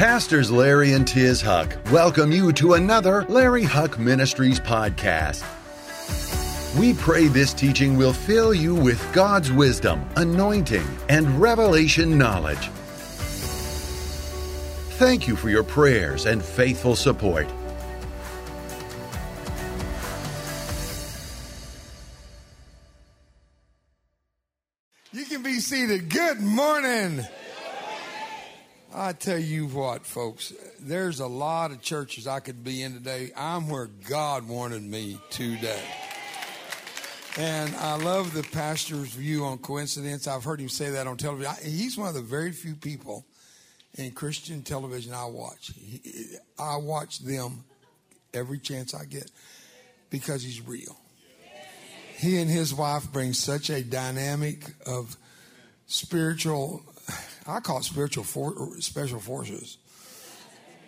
Pastors Larry and Tiz Huch welcome you to another Larry Huch Ministries podcast. We pray this teaching will fill you with God's wisdom, anointing, and revelation knowledge. Thank you for your prayers and faithful support. You can be seated. Good morning. I tell you what, folks, there's a lot of churches I could be in today. I'm where God wanted me today. And I love the pastor's view on coincidence. I've heard him say that on television. He's one of the very few people in Christian television I watch. I watch them every chance I get because he's real. He and his wife bring such a dynamic of spiritual I call it spiritual for, special forces.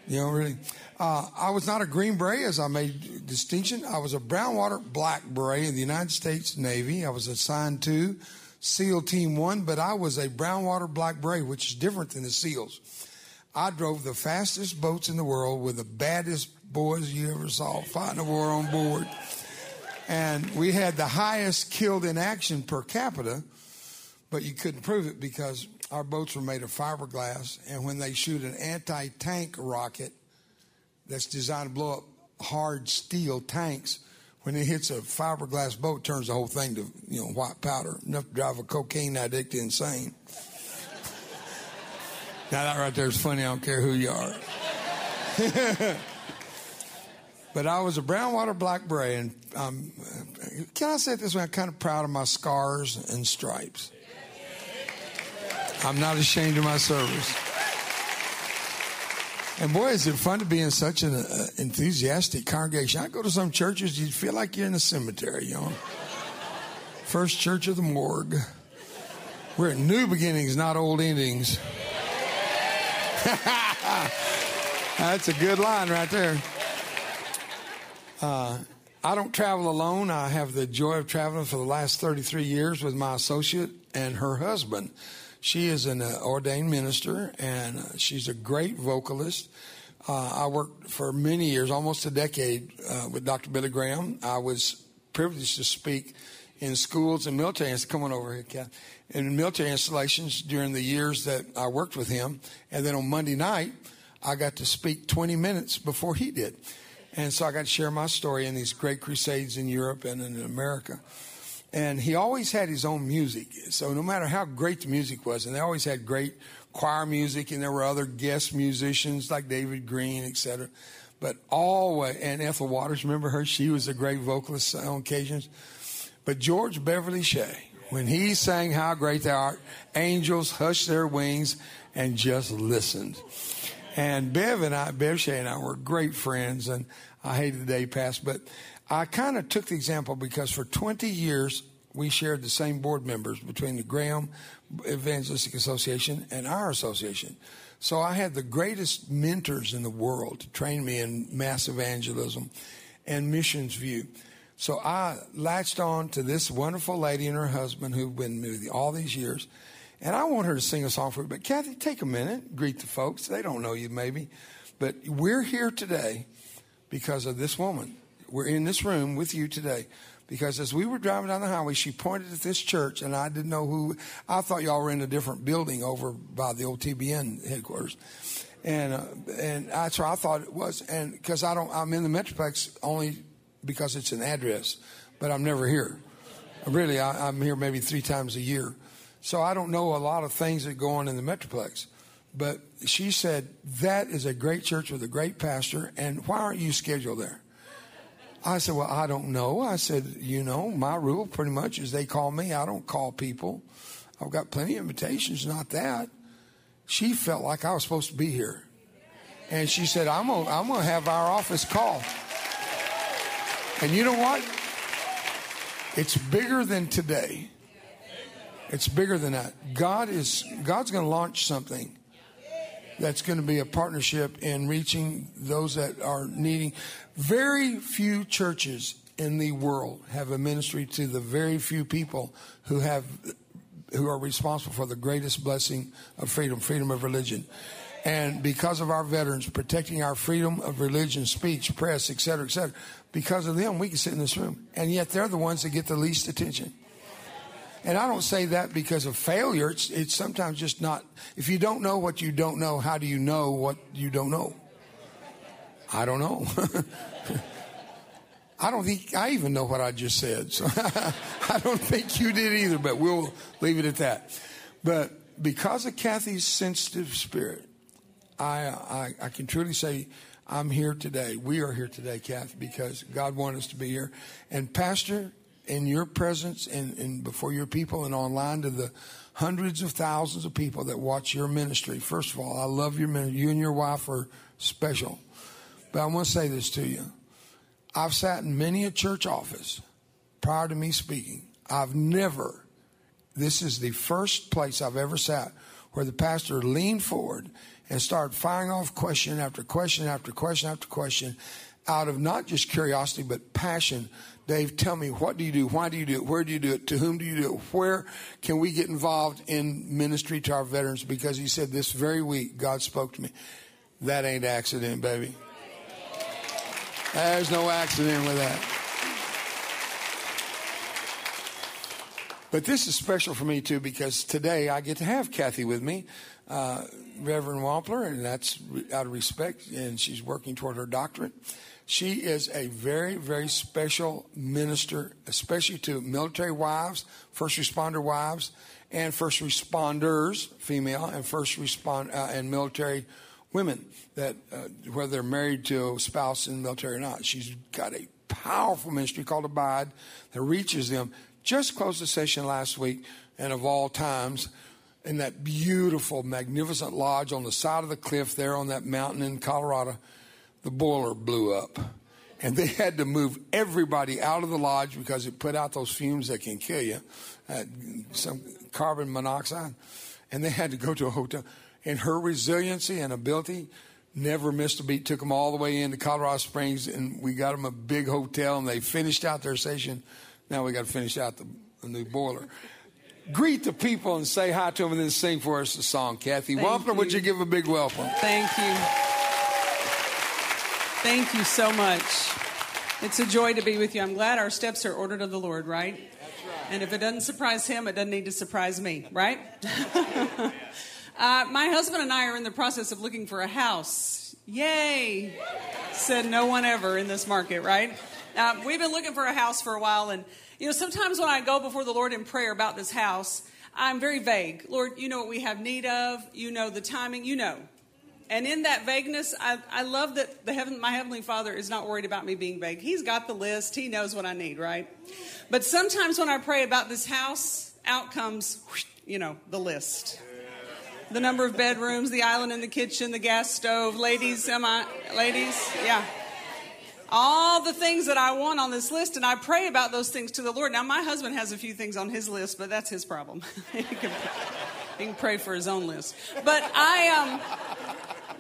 You know, really. Uh, I was not a Green Beret, as I made distinction. I was a brown water black beret in the United States Navy. I was assigned to SEAL Team One, but I was a brown water black beret, which is different than the SEALs. I drove the fastest boats in the world with the baddest boys you ever saw fighting a war on board. And we had the highest killed in action per capita, but you couldn't prove it because our boats were made of fiberglass, and when they shoot an anti tank rocket that's designed to blow up hard steel tanks, when it hits a fiberglass boat, turns the whole thing to you know white powder, enough to drive a cocaine addict insane. now that right there is funny. I don't care who you are. but I was a brown water black beret, and um, can I say it this way? I'm kind of proud of my scars and stripes. I'm not ashamed of my service. And boy, is it fun to be in such an uh, enthusiastic congregation. I go to some churches, you feel like you're in a cemetery, you know. First church of the morgue. We're at new beginnings, not old endings. That's a good line right there. Uh, I don't travel alone. I have the joy of traveling for the last 33 years with my associate and her husband. She is an uh, ordained minister and uh, she's a great vocalist. Uh, I worked for many years, almost a decade, uh, with Dr. Billy Graham. I was privileged to speak in schools and military. Come on over here, Kat. In military installations during the years that I worked with him, and then on Monday night, I got to speak 20 minutes before he did, and so I got to share my story in these great crusades in Europe and in America and he always had his own music. So no matter how great the music was, and they always had great choir music, and there were other guest musicians like David Green, etc. But always, and Ethel Waters, remember her? She was a great vocalist on occasions. But George Beverly Shea, when he sang "How Great Thou Art," angels hushed their wings and just listened. And Bev and I, Bev Shea and I, were great friends, and I hated the day passed, but I kind of took the example because for 20 years we shared the same board members between the Graham Evangelistic Association and our association. So I had the greatest mentors in the world to train me in mass evangelism and missions view. So I latched on to this wonderful lady and her husband who've been with me all these years. And I want her to sing a song for you. But Kathy, take a minute, greet the folks. They don't know you maybe. But we're here today because of this woman we're in this room with you today because as we were driving down the highway, she pointed at this church, and I didn't know who. I thought y'all were in a different building over by the old TBN headquarters, and uh, and that's where I thought it was. And because I don't, I'm in the Metroplex only because it's an address, but I'm never here. Really, I, I'm here maybe three times a year, so I don't know a lot of things that go on in the Metroplex. But she said that is a great church with a great pastor, and why aren't you scheduled there? I said, Well, I don't know. I said, You know, my rule pretty much is they call me. I don't call people. I've got plenty of invitations, not that. She felt like I was supposed to be here. And she said, I'm going I'm to have our office call. And you know what? It's bigger than today. It's bigger than that. God is God's going to launch something that's going to be a partnership in reaching those that are needing. Very few churches in the world have a ministry to the very few people who have who are responsible for the greatest blessing of freedom, freedom of religion. And because of our veterans protecting our freedom of religion, speech, press, et cetera, et cetera, because of them, we can sit in this room. And yet they're the ones that get the least attention. And I don't say that because of failure. It's, it's sometimes just not. If you don't know what you don't know, how do you know what you don't know? I don't know. I don't think I even know what I just said. So I don't think you did either, but we'll leave it at that. But because of Kathy's sensitive spirit, I, I, I can truly say I'm here today. We are here today, Kathy, because God wanted us to be here. And Pastor, in your presence and, and before your people and online to the hundreds of thousands of people that watch your ministry. First of all, I love your ministry. You and your wife are special. But I want to say this to you. I've sat in many a church office prior to me speaking. I've never, this is the first place I've ever sat where the pastor leaned forward and started firing off question after question after question after question out of not just curiosity but passion Dave, tell me, what do you do? Why do you do it? Where do you do it? To whom do you do it? Where can we get involved in ministry to our veterans? Because he said this very week, God spoke to me. That ain't accident, baby. There's no accident with that. But this is special for me too because today I get to have Kathy with me, uh, Reverend Wampler, and that's out of respect, and she's working toward her doctorate. She is a very, very special minister, especially to military wives, first responder wives, and first responders, female, and first respond uh, and military women that uh, whether they're married to a spouse in the military or not. She's got a powerful ministry called Abide that reaches them. Just closed a session last week, and of all times, in that beautiful, magnificent lodge on the side of the cliff there on that mountain in Colorado the boiler blew up. And they had to move everybody out of the lodge because it put out those fumes that can kill you, uh, some carbon monoxide. And they had to go to a hotel. And her resiliency and ability never missed a beat. Took them all the way into Colorado Springs, and we got them a big hotel, and they finished out their session. Now we got to finish out the, the new boiler. Greet the people and say hi to them, and then sing for us a song. Kathy Wampler, would you give a big welcome? Thank you. Thank you so much. It's a joy to be with you. I'm glad our steps are ordered of the Lord, right? That's right. And if it doesn't surprise him, it doesn't need to surprise me, right? uh, my husband and I are in the process of looking for a house. Yay! Said no one ever in this market, right? Uh, we've been looking for a house for a while, and you know, sometimes when I go before the Lord in prayer about this house, I'm very vague. Lord, you know what we have need of. You know the timing. You know. And in that vagueness, I, I love that the heaven, my Heavenly Father is not worried about me being vague. He's got the list, He knows what I need, right? But sometimes when I pray about this house, out comes, you know, the list. The number of bedrooms, the island in the kitchen, the gas stove, ladies, am I, ladies? Yeah. All the things that I want on this list, and I pray about those things to the Lord. Now, my husband has a few things on his list, but that's his problem. he, can, he can pray for his own list. But I, um,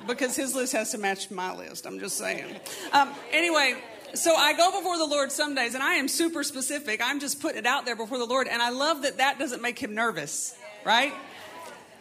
because his list has to match my list. I'm just saying. Um, anyway, so I go before the Lord some days, and I am super specific. I'm just putting it out there before the Lord, and I love that that doesn't make him nervous, right?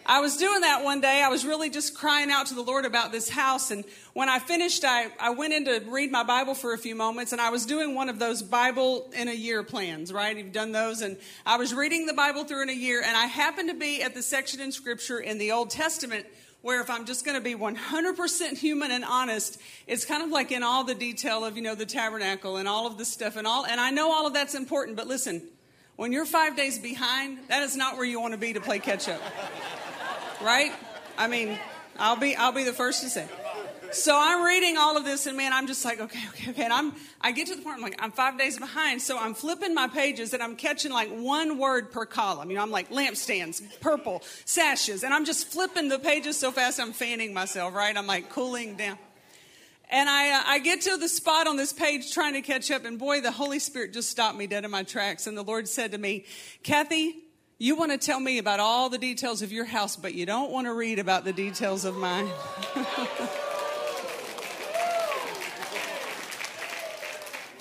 I was doing that one day. I was really just crying out to the Lord about this house. And when I finished, I, I went in to read my Bible for a few moments. And I was doing one of those Bible in a year plans, right? You've done those. And I was reading the Bible through in a year. And I happened to be at the section in Scripture in the Old Testament where if I'm just going to be 100% human and honest, it's kind of like in all the detail of, you know, the tabernacle and all of this stuff and all, and I know all of that's important, but listen, when you're five days behind, that is not where you want to be to play catch up. right? I mean, I'll be, I'll be the first to say. So I'm reading all of this, and man, I'm just like, okay, okay, okay. And I'm, I get to the point, I'm like, I'm five days behind. So I'm flipping my pages, and I'm catching like one word per column. You know, I'm like lampstands, purple, sashes, and I'm just flipping the pages so fast, I'm fanning myself, right? I'm like cooling down. And I, uh, I get to the spot on this page trying to catch up, and boy, the Holy Spirit just stopped me dead in my tracks. And the Lord said to me, Kathy, you want to tell me about all the details of your house, but you don't want to read about the details of mine.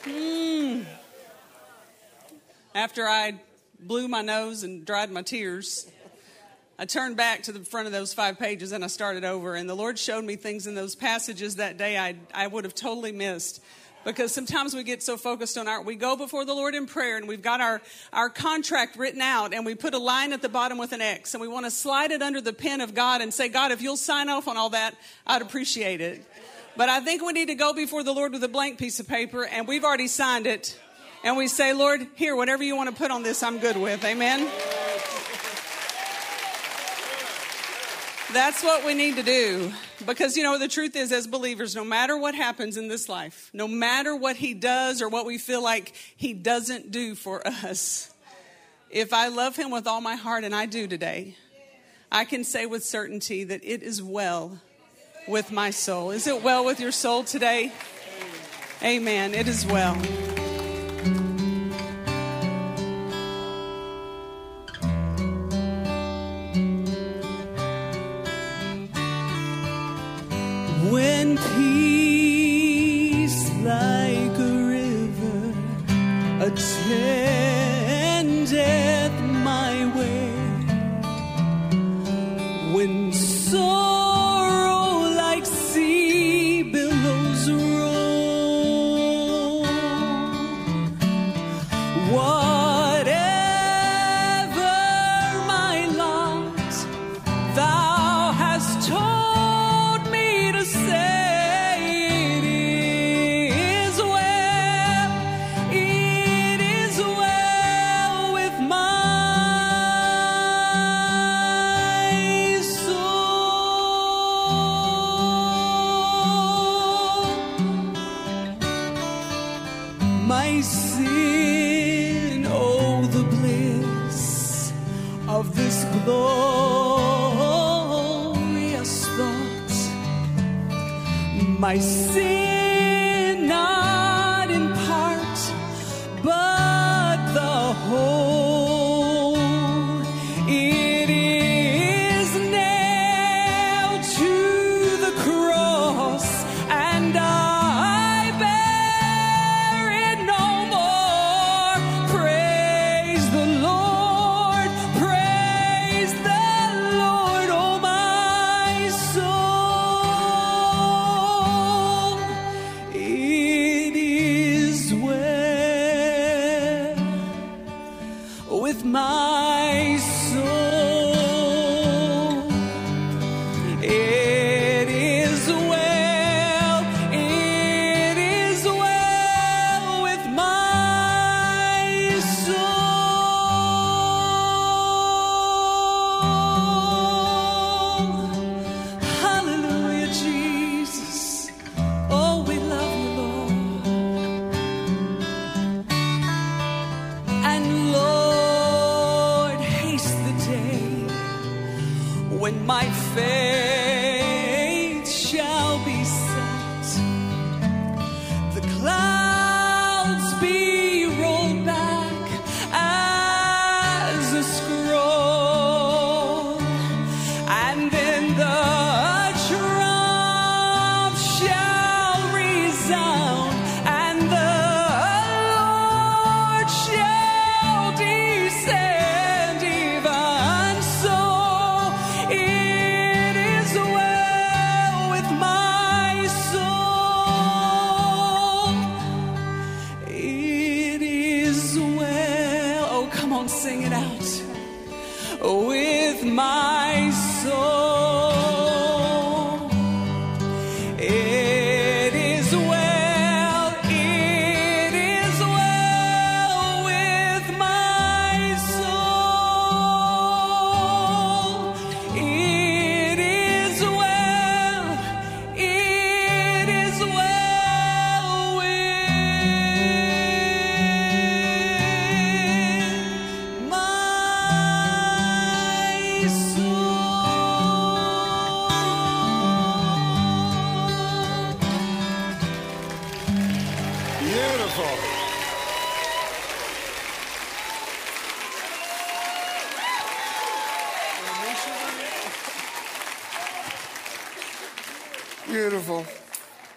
Mm. After I blew my nose and dried my tears, I turned back to the front of those five pages and I started over. And the Lord showed me things in those passages that day I, I would have totally missed because sometimes we get so focused on our we go before the lord in prayer and we've got our our contract written out and we put a line at the bottom with an x and we want to slide it under the pen of god and say god if you'll sign off on all that i'd appreciate it but i think we need to go before the lord with a blank piece of paper and we've already signed it. And we say lord here whatever you want to put on this i'm good with. Amen? That's what we need to do. Because, you know, the truth is, as believers, no matter what happens in this life, no matter what He does or what we feel like He doesn't do for us, if I love Him with all my heart, and I do today, I can say with certainty that it is well with my soul. Is it well with your soul today? Amen. It is well. When peace like a river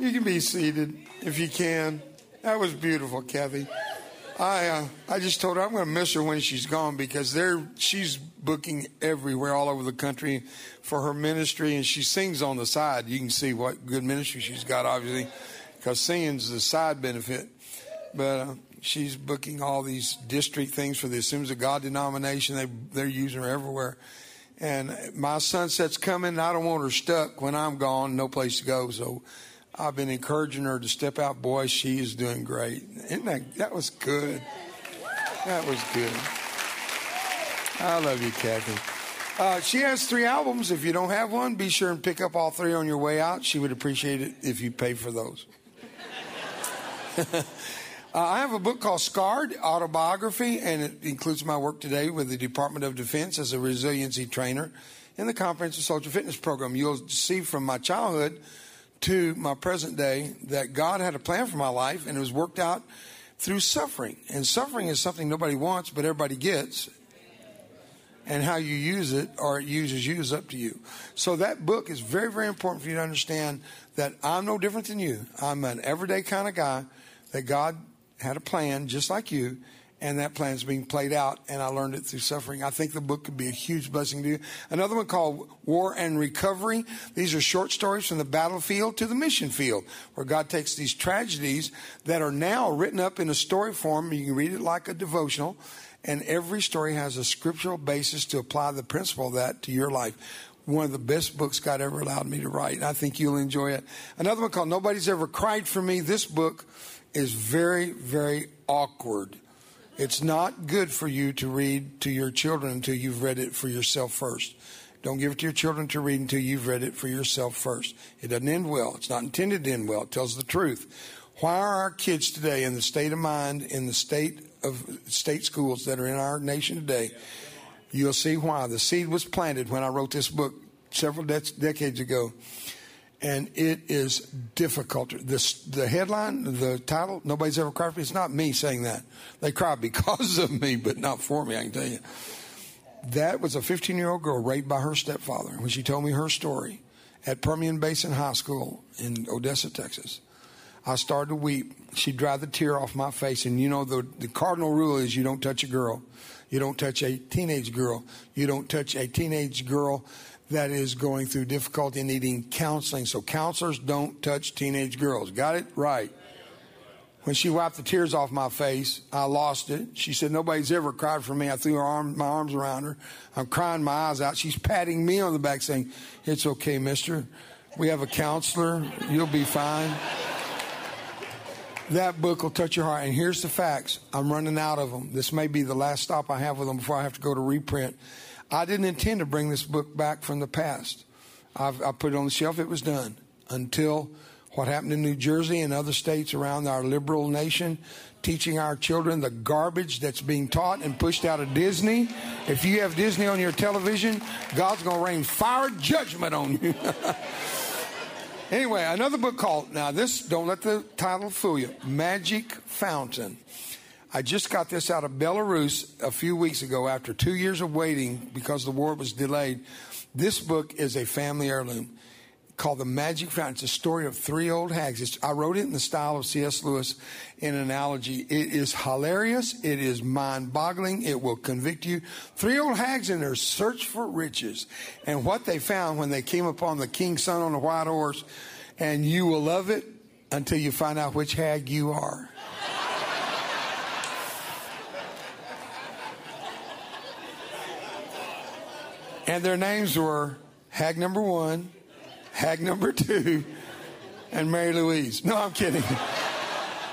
You can be seated if you can. That was beautiful, Kevin. I uh, I just told her I'm going to miss her when she's gone because they're she's booking everywhere all over the country for her ministry and she sings on the side. You can see what good ministry she's got, obviously, because singing's the side benefit. But uh, she's booking all these district things for the Assemblies of God denomination. They they're using her everywhere. And my sunset's coming. I don't want her stuck when I'm gone, no place to go. So I've been encouraging her to step out. Boy, she is doing great. Isn't that, that was good. That was good. I love you, Kathy. Uh, she has three albums. If you don't have one, be sure and pick up all three on your way out. She would appreciate it if you pay for those. uh, I have a book called Scarred Autobiography, and it includes my work today with the Department of Defense as a resiliency trainer in the Comprehensive Soldier Fitness Program. You'll see from my childhood to my present day that God had a plan for my life and it was worked out through suffering. And suffering is something nobody wants, but everybody gets. And how you use it or it uses you is up to you. So that book is very, very important for you to understand that I'm no different than you. I'm an everyday kind of guy that God had a plan just like you and that plan is being played out, and I learned it through suffering. I think the book could be a huge blessing to you. Another one called War and Recovery. These are short stories from the battlefield to the mission field, where God takes these tragedies that are now written up in a story form. You can read it like a devotional, and every story has a scriptural basis to apply the principle of that to your life one of the best books God ever allowed me to write. I think you'll enjoy it. Another one called Nobody's Ever Cried for Me. This book is very, very awkward. It's not good for you to read to your children until you've read it for yourself first. Don't give it to your children to read until you've read it for yourself first. It doesn't end well. It's not intended to end well. It tells the truth. Why are our kids today in the state of mind, in the state of state schools that are in our nation today? You'll see why. The seed was planted when I wrote this book several de- decades ago and it is difficult. This, the headline, the title, nobody's ever cried for me. It's not me saying that. They cry because of me, but not for me, I can tell you. That was a 15 year old girl raped by her stepfather. When she told me her story at Permian Basin High School in Odessa, Texas, I started to weep. She dried the tear off my face. And you know, the, the cardinal rule is you don't touch a girl. You don't touch a teenage girl. You don't touch a teenage girl that is going through difficulty and needing counseling. So counselors don't touch teenage girls. Got it? Right. When she wiped the tears off my face, I lost it. She said, Nobody's ever cried for me. I threw her arm, my arms around her. I'm crying my eyes out. She's patting me on the back saying, It's okay, mister. We have a counselor. You'll be fine. That book will touch your heart. And here's the facts. I'm running out of them. This may be the last stop I have with them before I have to go to reprint. I didn't intend to bring this book back from the past. I've, I put it on the shelf. It was done until what happened in New Jersey and other states around our liberal nation, teaching our children the garbage that's being taught and pushed out of Disney. If you have Disney on your television, God's going to rain fire judgment on you. anyway, another book called, now this, don't let the title fool you Magic Fountain. I just got this out of Belarus a few weeks ago after two years of waiting because the war was delayed. This book is a family heirloom called The Magic Fountain. It's a story of three old hags. It's, I wrote it in the style of C.S. Lewis in an analogy. It is hilarious. It is mind boggling. It will convict you. Three old hags in their search for riches. And what they found when they came upon the king's son on a white horse. And you will love it until you find out which hag you are. And their names were Hag number one, Hag number two, and Mary Louise. No, I'm kidding.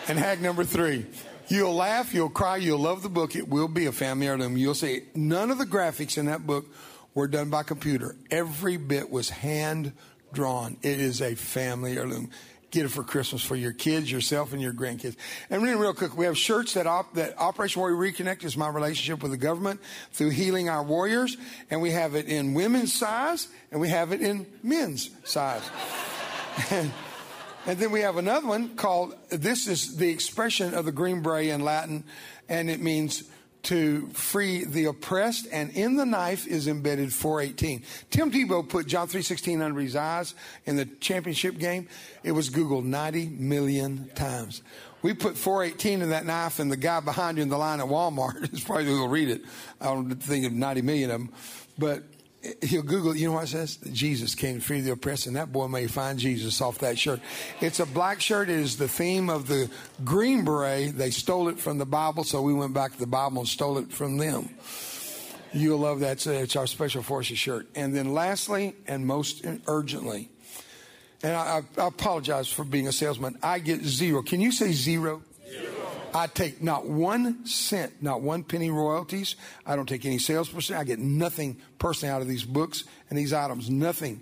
and Hag number three. You'll laugh, you'll cry, you'll love the book. It will be a family heirloom. You'll see none of the graphics in that book were done by computer. Every bit was hand drawn. It is a family heirloom get it for Christmas for your kids, yourself, and your grandkids. And then, real quick, we have shirts that op- that Operation Warrior Reconnect is my relationship with the government through healing our warriors, and we have it in women's size and we have it in men's size. and, and then we have another one called this is the expression of the green beret in Latin, and it means to free the oppressed, and in the knife is embedded 418. Tim Tebow put John 3.16 under his eyes in the championship game. It was Googled 90 million times. We put 418 in that knife, and the guy behind you in the line at Walmart is probably going to read it. I don't think of 90 million of them. But he'll Google, you know what it says? Jesus came to free the oppressed, and that boy may find Jesus off that shirt. It's a black shirt. It is the theme of the Green Beret. They stole it from the Bible, so we went back to the Bible and stole it from them. You'll love that. It's our Special Forces shirt. And then lastly, and most urgently, and I, I apologize for being a salesman, I get zero. Can you say zero? I take not one cent, not one penny royalties. I don't take any sales percent. I get nothing personally out of these books and these items, nothing.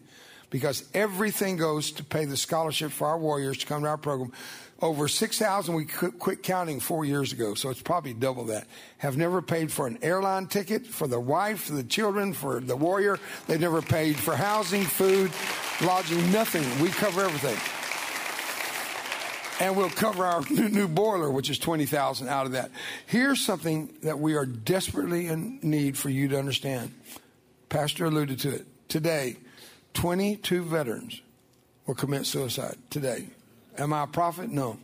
Because everything goes to pay the scholarship for our warriors to come to our program. Over 6,000 we quit counting four years ago, so it's probably double that. Have never paid for an airline ticket for the wife, for the children, for the warrior. They've never paid for housing, food, lodging, nothing. We cover everything and we'll cover our new boiler, which is 20,000 out of that. Here's something that we are desperately in need for you to understand. Pastor alluded to it. Today, 22 veterans will commit suicide today. Am I a prophet? No.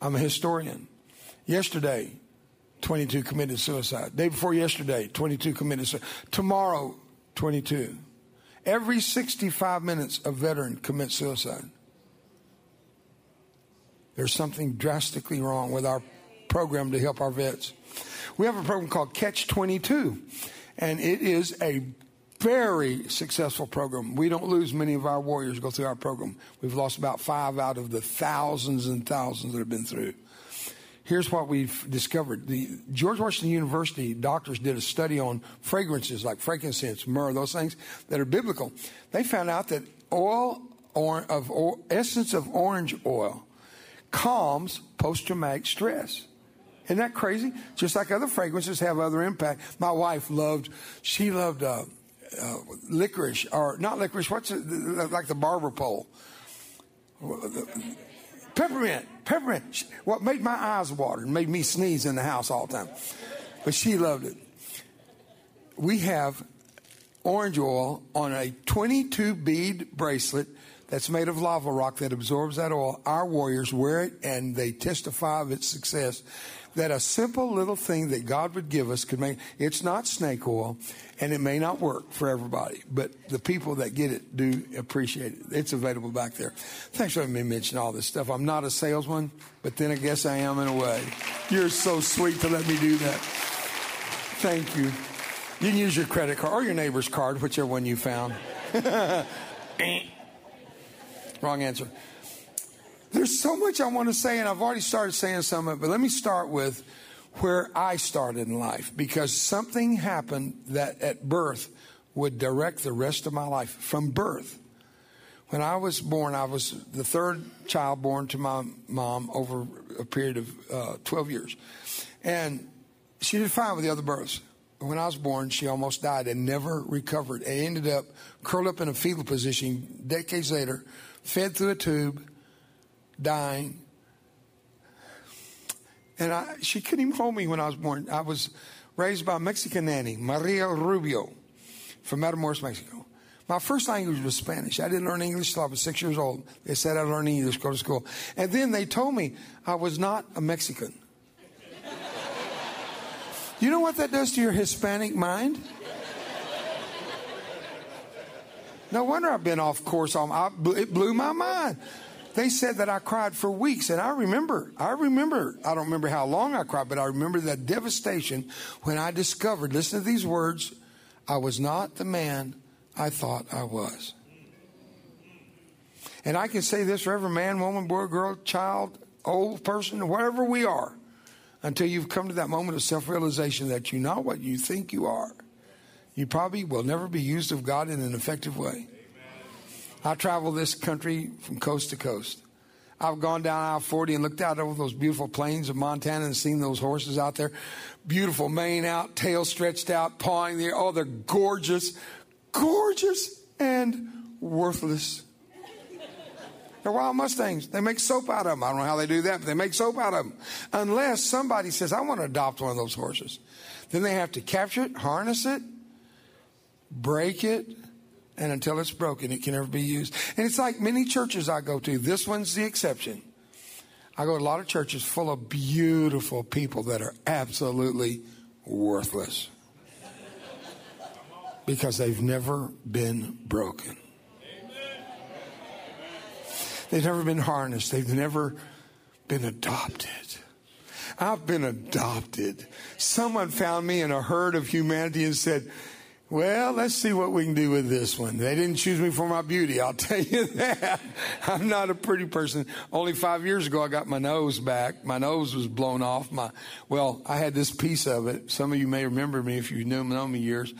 I'm a historian. Yesterday, 22 committed suicide. Day before yesterday, 22 committed suicide. Tomorrow, 22. Every 65 minutes, a veteran commits suicide. There's something drastically wrong with our program to help our vets. We have a program called Catch 22, and it is a very successful program. We don't lose many of our warriors go through our program. We've lost about five out of the thousands and thousands that have been through. Here's what we've discovered. The George Washington University doctors did a study on fragrances like frankincense, myrrh, those things that are biblical. They found out that oil or, of or, essence of orange oil calms post traumatic stress. Isn't that crazy? Just like other fragrances have other impact. My wife loved, she loved uh, uh, licorice, or not licorice, what's it, like the barber pole? Peppermint, peppermint. What made my eyes water and made me sneeze in the house all the time. But she loved it. We have orange oil on a 22 bead bracelet that's made of lava rock that absorbs that oil. Our warriors wear it and they testify of its success. That a simple little thing that God would give us could make it's not snake oil and it may not work for everybody, but the people that get it do appreciate it. It's available back there. Thanks for letting me mention all this stuff. I'm not a salesman, but then I guess I am in a way. You're so sweet to let me do that. Thank you. You can use your credit card or your neighbor's card, whichever one you found. Eh. Wrong answer. There's so much I want to say, and I've already started saying some of it, but let me start with where I started in life because something happened that at birth would direct the rest of my life from birth. When I was born, I was the third child born to my mom over a period of uh, 12 years. And she did fine with the other births. When I was born, she almost died and never recovered and ended up curled up in a fetal position decades later fed through a tube, dying. And I, she couldn't even hold me when I was born. I was raised by a Mexican nanny, Maria Rubio, from Matamoros, Mexico. My first language was Spanish. I didn't learn English until I was six years old. They said I learned English, go to school. And then they told me I was not a Mexican. you know what that does to your Hispanic mind? No wonder I've been off course. It blew my mind. They said that I cried for weeks, and I remember. I remember. I don't remember how long I cried, but I remember that devastation when I discovered. Listen to these words: I was not the man I thought I was. And I can say this for every man, woman, boy, girl, child, old person, whatever we are, until you've come to that moment of self realization that you're not what you think you are you probably will never be used of God in an effective way. I travel this country from coast to coast. I've gone down I 40 and looked out over those beautiful plains of Montana and seen those horses out there. Beautiful mane out, tail stretched out, pawing the air. Oh, they're gorgeous, gorgeous, and worthless. They're wild Mustangs. They make soap out of them. I don't know how they do that, but they make soap out of them. Unless somebody says, I want to adopt one of those horses. Then they have to capture it, harness it, break it, and until it's broken, it can never be used. And it's like many churches I go to. This one's the exception. I go to a lot of churches full of beautiful people that are absolutely worthless because they've never been broken. They've never been harnessed. They've never been adopted. I've been adopted. Someone found me in a herd of humanity and said, well, let's see what we can do with this one. They didn't choose me for my beauty, I'll tell you that. I'm not a pretty person. Only five years ago, I got my nose back. My nose was blown off. My, well, I had this piece of it. Some of you may remember me if you knew, know me years.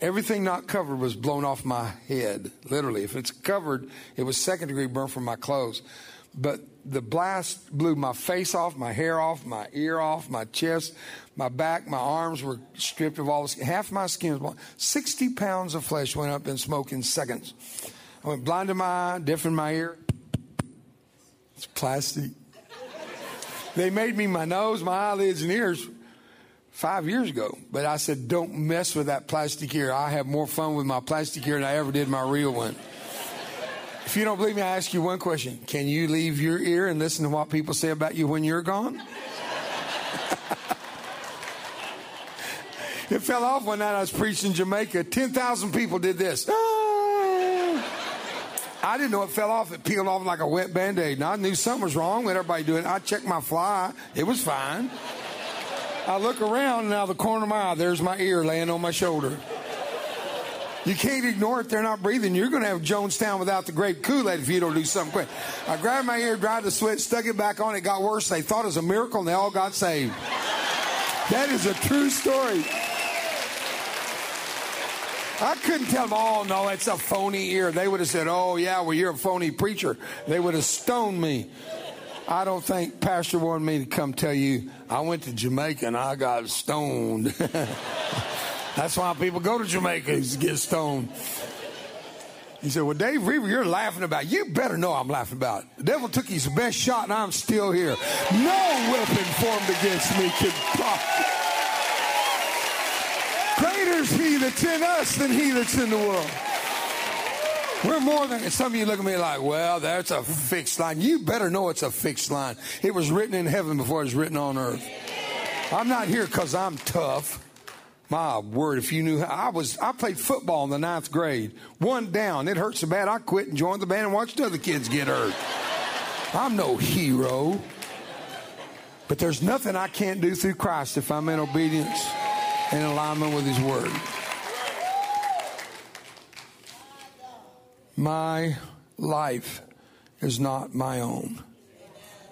Everything not covered was blown off my head, literally. If it's covered, it was second degree burn from my clothes. But the blast blew my face off, my hair off, my ear off, my chest, my back, my arms were stripped of all the skin. Half my skin was blown. 60 pounds of flesh went up in smoke in seconds. I went blind in my eye, deaf in my ear. It's plastic. They made me my nose, my eyelids, and ears five years ago. But I said, don't mess with that plastic ear. I have more fun with my plastic ear than I ever did my real one. If you don't believe me, I ask you one question. Can you leave your ear and listen to what people say about you when you're gone? It fell off one night I was preaching in Jamaica. 10,000 people did this. Ah. I didn't know it fell off. It peeled off like a wet band aid. And I knew something was wrong with everybody doing it. I checked my fly. It was fine. I look around and out of the corner of my eye, there's my ear laying on my shoulder. You can't ignore it. They're not breathing. You're going to have Jonestown without the grape Kool-Aid if you don't do something quick. I grabbed my ear, dried the sweat, stuck it back on. It got worse. They thought it was a miracle and they all got saved. That is a true story. I couldn't tell them, oh, no, it's a phony ear. They would have said, oh, yeah, well, you're a phony preacher. They would have stoned me. I don't think Pastor wanted me to come tell you I went to Jamaica and I got stoned. That's why people go to Jamaica to get stoned. He said, Well, Dave Roever, you're laughing about it. You better know I'm laughing about it. The devil took his best shot and I'm still here. No weapon formed against me can prosper. Greater is he that's in us than he that's in the world. We're more than some of you look at me like, well, that's a fixed line. You better know it's a fixed line. It was written in heaven before it was written on earth. I'm not here because I'm tough. My word, if you knew how I was, I played football in the ninth grade. One down, it hurt so bad I quit and joined the band and watched other kids get hurt. I'm no hero. But there's nothing I can't do through Christ if I'm in obedience and alignment with His Word. My life is not my own.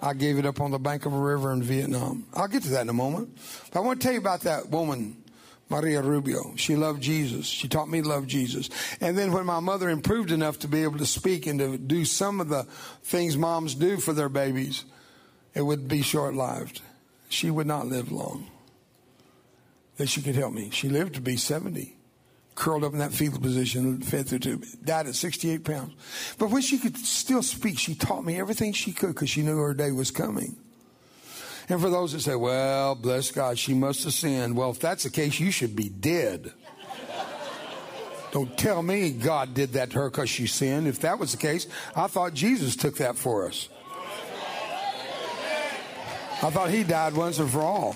I gave it up on the bank of a river in Vietnam. I'll get to that in a moment. But I want to tell you about that woman Maria Rubio. She loved Jesus. She taught me to love Jesus. And then when my mother improved enough to be able to speak and to do some of the things moms do for their babies, it would be short lived. She would not live long. That she could help me. She lived to be 70 curled up in that fetal position, fed through tube, died at 68 pounds. But when she could still speak, she taught me everything she could because she knew her day was coming. And for those that say, well, bless God, she must have sinned. Well, if that's the case, you should be dead. Don't tell me God did that to her because she sinned. If that was the case, I thought Jesus took that for us. I thought he died once and for all.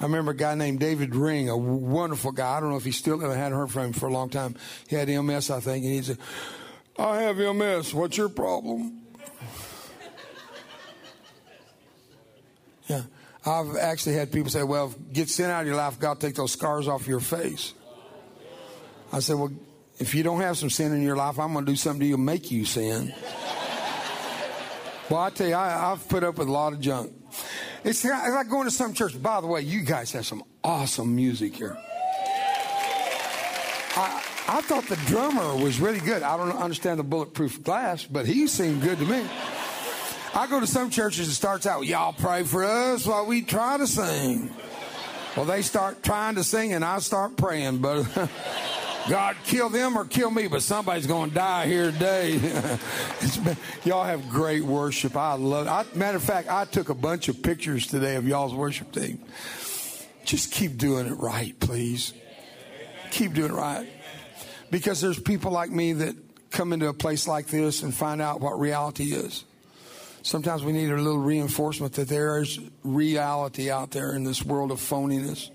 I remember a guy named David Ring, a wonderful guy. I don't know if he still I hadn't heard from him for a long time. He had MS, I think, and he said, I have MS. What's your problem? Yeah. I've actually had people say, well, get sin out of your life, God take those scars off your face. I said, well, if you don't have some sin in your life, I'm going to do something to you make you sin. well, I tell you, I, I've put up with a lot of junk. It's like going to some church. By the way, you guys have some awesome music here. I, I thought the drummer was really good. I don't understand the bulletproof glass, but he seemed good to me. I go to some churches that starts out, y'all pray for us while we try to sing. Well, they start trying to sing and I start praying, but God, kill them or kill me, but somebody's going to die here today. y'all have great worship. I love it. I, matter of fact, I took a bunch of pictures today of y'all's worship team. Just keep doing it right, please. Keep doing it right. Because there's people like me that come into a place like this and find out what reality is. Sometimes we need a little reinforcement that there is reality out there in this world of phoniness.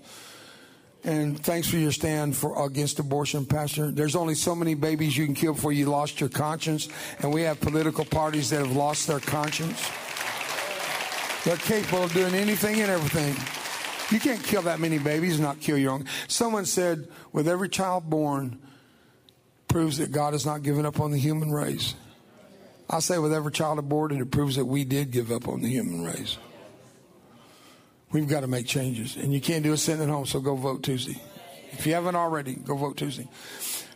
And thanks for your stand for against abortion, Pastor. There's only so many babies you can kill before you lost your conscience, and we have political parties that have lost their conscience. They're capable of doing anything and everything. You can't kill that many babies and not kill your own. Someone said, with every child born, proves that God has not given up on the human race. I say, with every child aborted, it proves that we did give up on the human race. We've got to make changes. And you can't do sitting at home, so go vote Tuesday. If you haven't already, go vote Tuesday.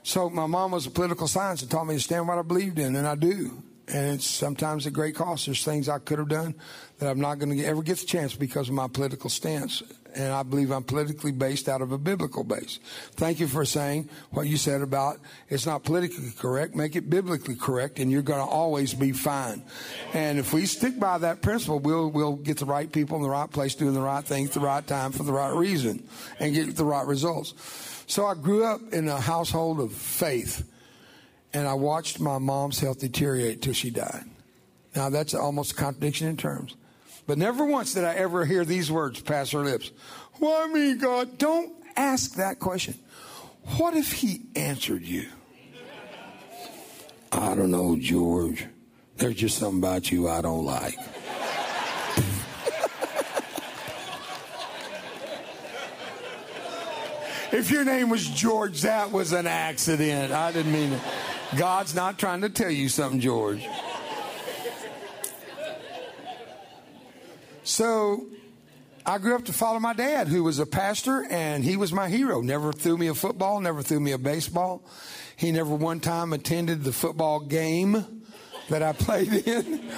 So my mom was a political science and taught me to stand what I believed in, and I do. And it's sometimes at great cost. There's things I could have done that I'm not going to ever get the chance because of my political stance and I believe I'm politically based out of a biblical base. Thank you for saying what you said about it's not politically correct. Make it biblically correct, and you're going to always be fine. And if we stick by that principle, we'll we'll get the right people in the right place, doing the right thing at the right time for the right reason, and get the right results. So I grew up in a household of faith, and I watched my mom's health deteriorate till she died. Now that's almost a contradiction in terms. But never once did I ever hear these words pass her lips. Why me, God? Don't ask that question. What if he answered you? I don't know, George. There's just something about you I don't like. if your name was George, that was an accident. I didn't mean it. God's not trying to tell you something, George. So I grew up to follow my dad, who was a pastor, and he was my hero. Never threw me a football, never threw me a baseball. He never one time attended the football game that I played in.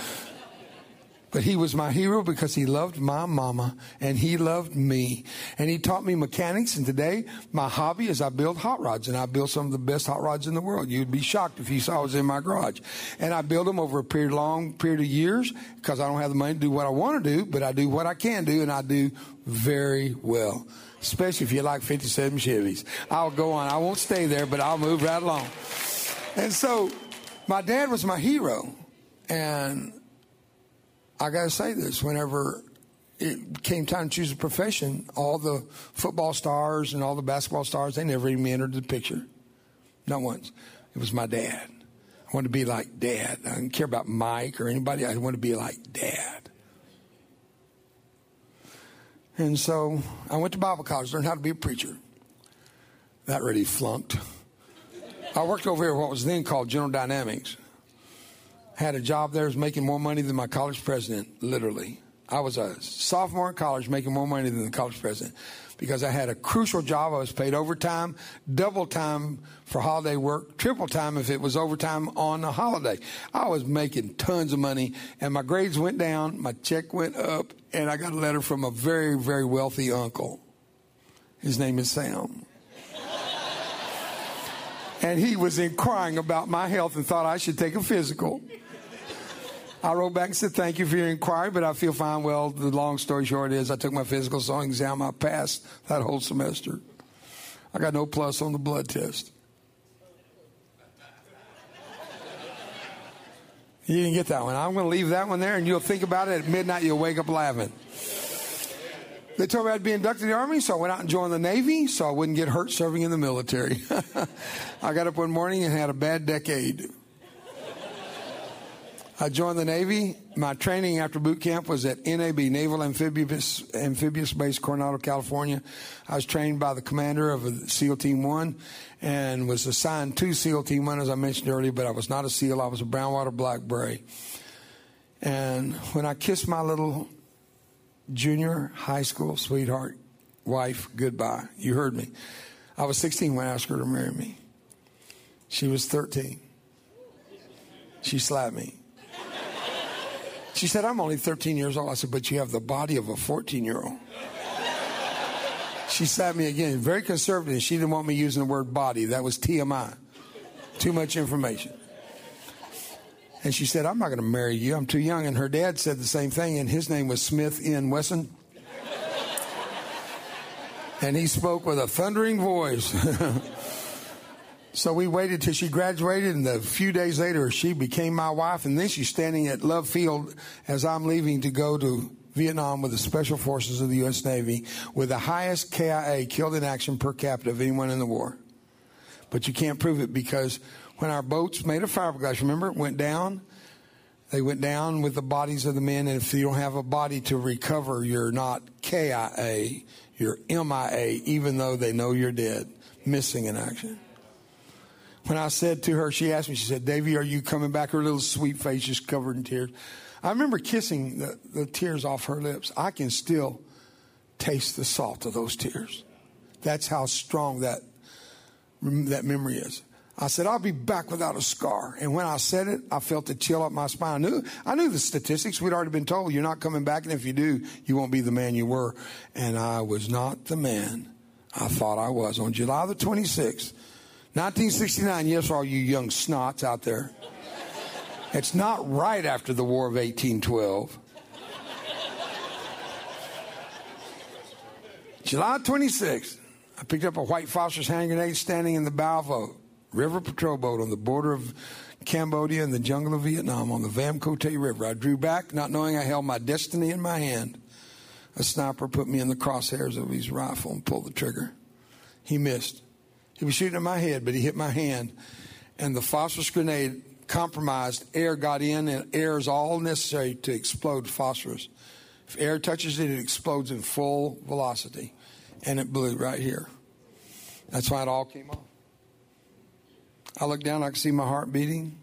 But he was my hero because he loved my mama and he loved me. And he taught me mechanics. And today, my hobby is I build hot rods and I build some of the best hot rods in the world. You'd be shocked if you saw I was in my garage. And I build them over a period, long period of years because I don't have the money to do what I want to do, but I do what I can do and I do very well. Especially if you like 57 Chevys. I'll go on. I won't stay there, but I'll move right along. And so my dad was my hero. And I got to say this whenever it came time to choose a profession, all the football stars and all the basketball stars, they never even entered the picture. Not once. It was my dad. I wanted to be like dad. I didn't care about Mike or anybody. I wanted to be like dad. And so I went to Bible college, learned how to be a preacher. That really flunked. I worked over here what was then called General Dynamics had a job there, was making more money than my college president, literally. I was a sophomore in college making more money than the college president because I had a crucial job. I was paid overtime, double time for holiday work, triple time if it was overtime on a holiday. I was making tons of money and my grades went down, my check went up, and I got a letter from a very, very wealthy uncle. His name is Sam. And he was inquiring about my health and thought I should take a physical. I wrote back and said, Thank you for your inquiry, but I feel fine. Well, the long story short is I took my physical song exam. I passed that whole semester. I got no plus on the blood test. You didn't get that one. I'm going to leave that one there, and you'll think about it at midnight. You'll wake up laughing. They told me I'd be inducted in the Army, so I went out and joined the Navy so I wouldn't get hurt serving in the military. I got up one morning and had a bad decade. I joined the Navy. My training after boot camp was at NAB, Naval Amphibious, Amphibious Base, Coronado, California. I was trained by the commander of a SEAL Team 1 and was assigned to SEAL Team 1, as I mentioned earlier, but I was not a SEAL. I was a brownwater black beret. And when I kissed my little junior high school sweetheart wife goodbye, you heard me. I was 16 when I asked her to marry me. She was 13. She slapped me. She said, I'm only 13 years old. I said, but you have the body of a 14 year old. She slapped me again, very conservative. She didn't want me using the word body. That was TMI. Too much information. And she said, I'm not going to marry you. I'm too young. And her dad said the same thing, and his name was Smith N. Wesson. and he spoke with a thundering voice. so we waited till she graduated, and a few days later, she became my wife. And then she's standing at Love Field as I'm leaving to go to Vietnam with the Special Forces of the U.S. Navy with the highest KIA killed in action per capita of anyone in the war. But you can't prove it because when our boats made of fiberglass, remember, it went down. They went down with the bodies of the men, and if you don't have a body to recover, you're not KIA, you're MIA, even though they know you're dead, missing in action. When I said to her, she asked me, she said, Davy, are you coming back? Her little sweet face just covered in tears. I remember kissing the, the tears off her lips. I can still taste the salt of those tears. That's how strong that, that memory is. I said, I'll be back without a scar. And when I said it, I felt a chill up my spine. I knew, I knew the statistics. We'd already been told you're not coming back. And if you do, you won't be the man you were. And I was not the man I thought I was. On July the 26th, 1969, yes, all you young snots out there. It's not right after the War of 1812. July 26th, I picked up a white phosphorus hand grenade standing in the bow river patrol boat on the border of Cambodia and the jungle of Vietnam on the Vam Cote River. I drew back, not knowing I held my destiny in my hand. A sniper put me in the crosshairs of his rifle and pulled the trigger. He missed. He was shooting at my head, but he hit my hand. And the phosphorus grenade compromised. Air got in, and air is all necessary to explode phosphorus. If air touches it, it explodes in full velocity. And it blew right here. That's why it all came off. I looked down, I could see my heart beating.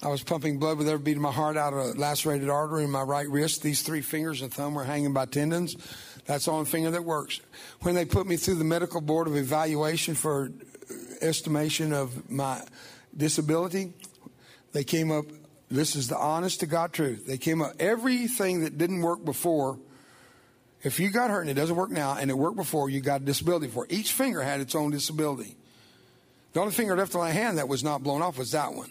I was pumping blood with every beat of my heart out of a lacerated artery in my right wrist. These three fingers and thumb were hanging by tendons. That's the only finger that works. When they put me through the medical board of evaluation for estimation of my disability, they came up, this is the honest to God truth. They came up, everything that didn't work before, if you got hurt and it doesn't work now and it worked before, you got a disability for it. Each finger had its own disability. The only finger left on my hand that was not blown off was that one.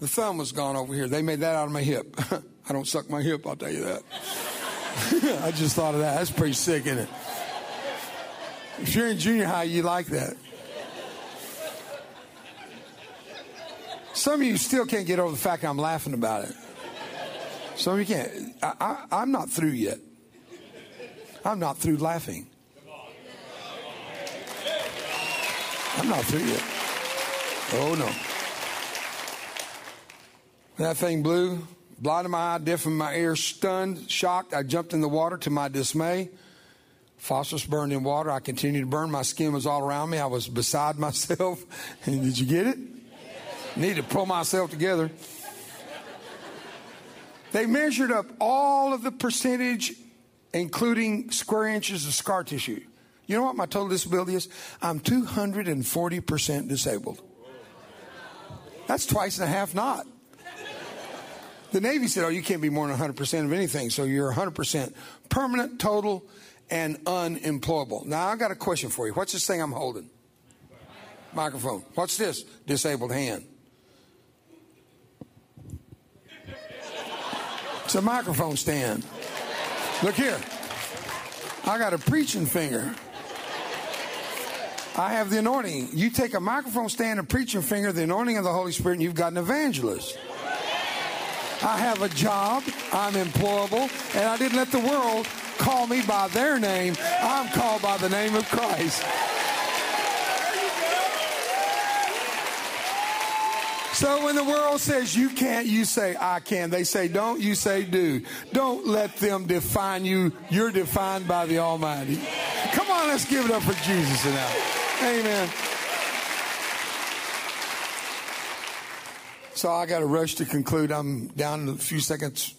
The thumb was gone over here. They made that out of my hip. I don't suck my hip, I'll tell you that. I just thought of that. That's pretty sick, isn't it? If you're in junior high, you like that. Some of you still can't get over the fact I'm laughing about it. Some of you can't. I, I'm not through yet. I'm not through laughing. I'm not through yet. Oh, no. That thing blew, blinded my eye, deafened my ear, stunned, shocked. I jumped in the water to my dismay. Phosphorus burned in water. I continued to burn. My skin was all around me. I was beside myself. And did you get it? Need to pull myself together. They measured up all of the percentage, including square inches of scar tissue. You know what my total disability is? I'm 240% disabled. That's twice and a half not. The Navy said, oh, you can't be more than 100% of anything, so you're 100% permanent, total, and unemployable. Now, I've got a question for you. What's this thing I'm holding? Microphone. What's this? Disabled hand. It's a microphone stand. Look here. I got a preaching finger. I have the anointing. You take a microphone stand and preaching finger, the anointing of the Holy Spirit, and you've got an evangelist. I have a job, I'm employable, and I didn't let the world call me by their name. I'm called by the name of Christ. So when the world says you can't, you say I can. They say don't, you say do. Don't let them define you. You're defined by the Almighty. Come on, let's give it up for Jesus now. Amen. So I got to rush to conclude. I'm down a few seconds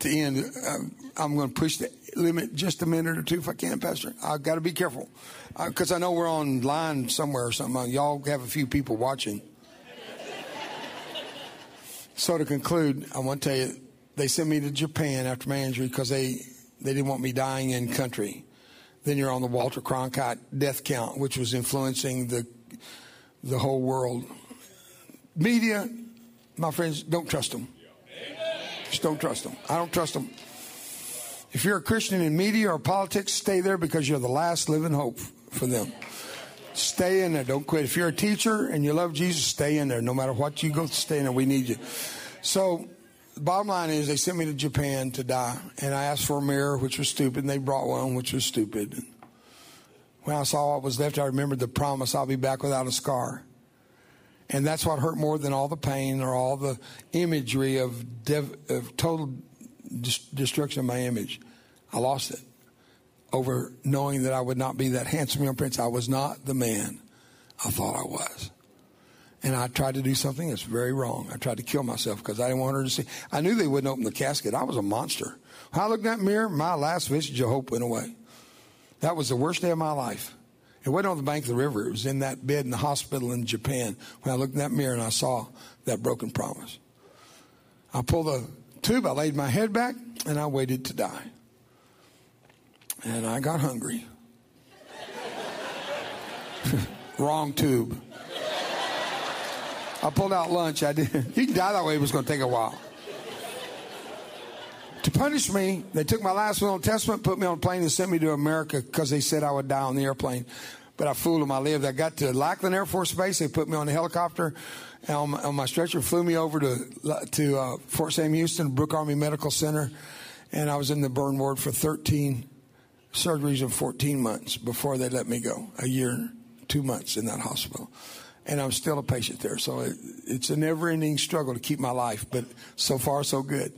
to end. Uh, I'm going to push the limit just a minute or two if I can, Pastor. I've got to be careful uh, because I know we're online somewhere or something. Uh, y'all have a few people watching. So to conclude, I want to tell you, they sent me to Japan after my injury because they, they didn't want me dying in country. Then you're on the Walter Cronkite death count, which was influencing the the whole world. Media, my friends, don't trust them. Just don't trust them. I don't trust them. If you're a Christian in media or politics, stay there because you're the last living hope for them. Stay in there. Don't quit. If you're a teacher and you love Jesus, stay in there. No matter what you go, stay in there. We need you. So, the bottom line is they sent me to Japan to die. And I asked for a mirror, which was stupid. And they brought one, which was stupid. When I saw what was left, I remembered the promise I'll be back without a scar. And that's what hurt more than all the pain or all the imagery of, dev, of total destruction of my image. I lost it over knowing that I would not be that handsome young prince. I was not the man I thought I was. And I tried to do something that's very wrong. I tried to kill myself because I didn't want her to see. I knew they wouldn't open the casket. I was a monster. When I looked in that mirror, my last vestige of hope went away. That was the worst day of my life. It wasn't on the bank of the river. It was in that bed in the hospital in Japan when I looked in that mirror and I saw that broken promise. I pulled the tube, I laid my head back, and I waited to die. And I got hungry. Wrong tube. I pulled out lunch. I did. You can die that way, It was going to take a while. To punish me, they took my last will and testament, put me on a plane, and sent me to America because they said I would die on the airplane. But I fooled them. I lived. I got to Lackland Air Force Base. They put me on a helicopter on my, on my stretcher, flew me over to to uh, Fort Sam Houston, Brooke Army Medical Center, and I was in the burn ward for 13 surgeries in 14 months before they let me go. A year, two months in that hospital. And I'm still a patient there. So it, it's a never ending struggle to keep my life, but so far, so good.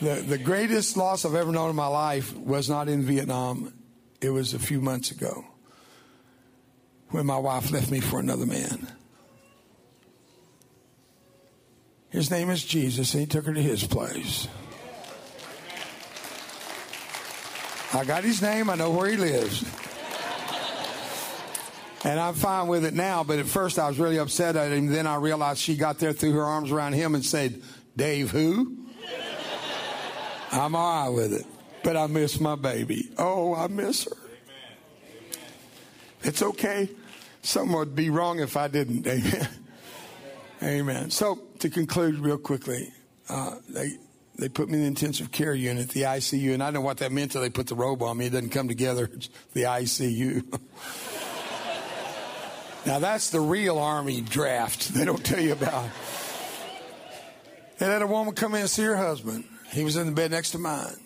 The, the greatest loss I've ever known in my life was not in Vietnam. It was a few months ago when my wife left me for another man. His name is Jesus, and he took her to his place. I got his name, I know where he lives. And I'm fine with it now, but at first I was really upset at him. Then I realized she got there, threw her arms around him, and said, Dave, who? I'm all right with it. But I miss my baby. Oh, I miss her. It's okay. Something would be wrong if I didn't. Amen. Amen. So, to conclude real quickly, uh, they, they put me in the intensive care unit, the ICU, and I didn't know what that meant until they put the robe on me. It doesn't come together. It's the ICU. now, that's the real Army draft they don't tell you about. They had a woman come in and see her husband. He was in the bed next to mine.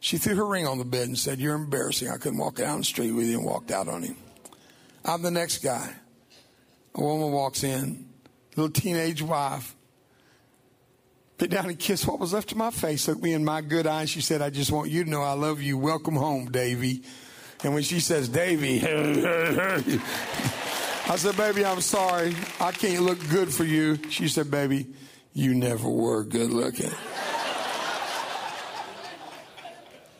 She threw her ring on the bed and said, You're embarrassing. I couldn't walk down the street with you and walked out on him. I'm the next guy. A woman walks in, little teenage wife, bit down and kissed what was left of my face, looked me in my good eyes. She said, I just want you to know I love you. Welcome home, Davy. And when she says, Davy, I said, Baby, I'm sorry. I can't look good for you. She said, Baby, you never were good looking.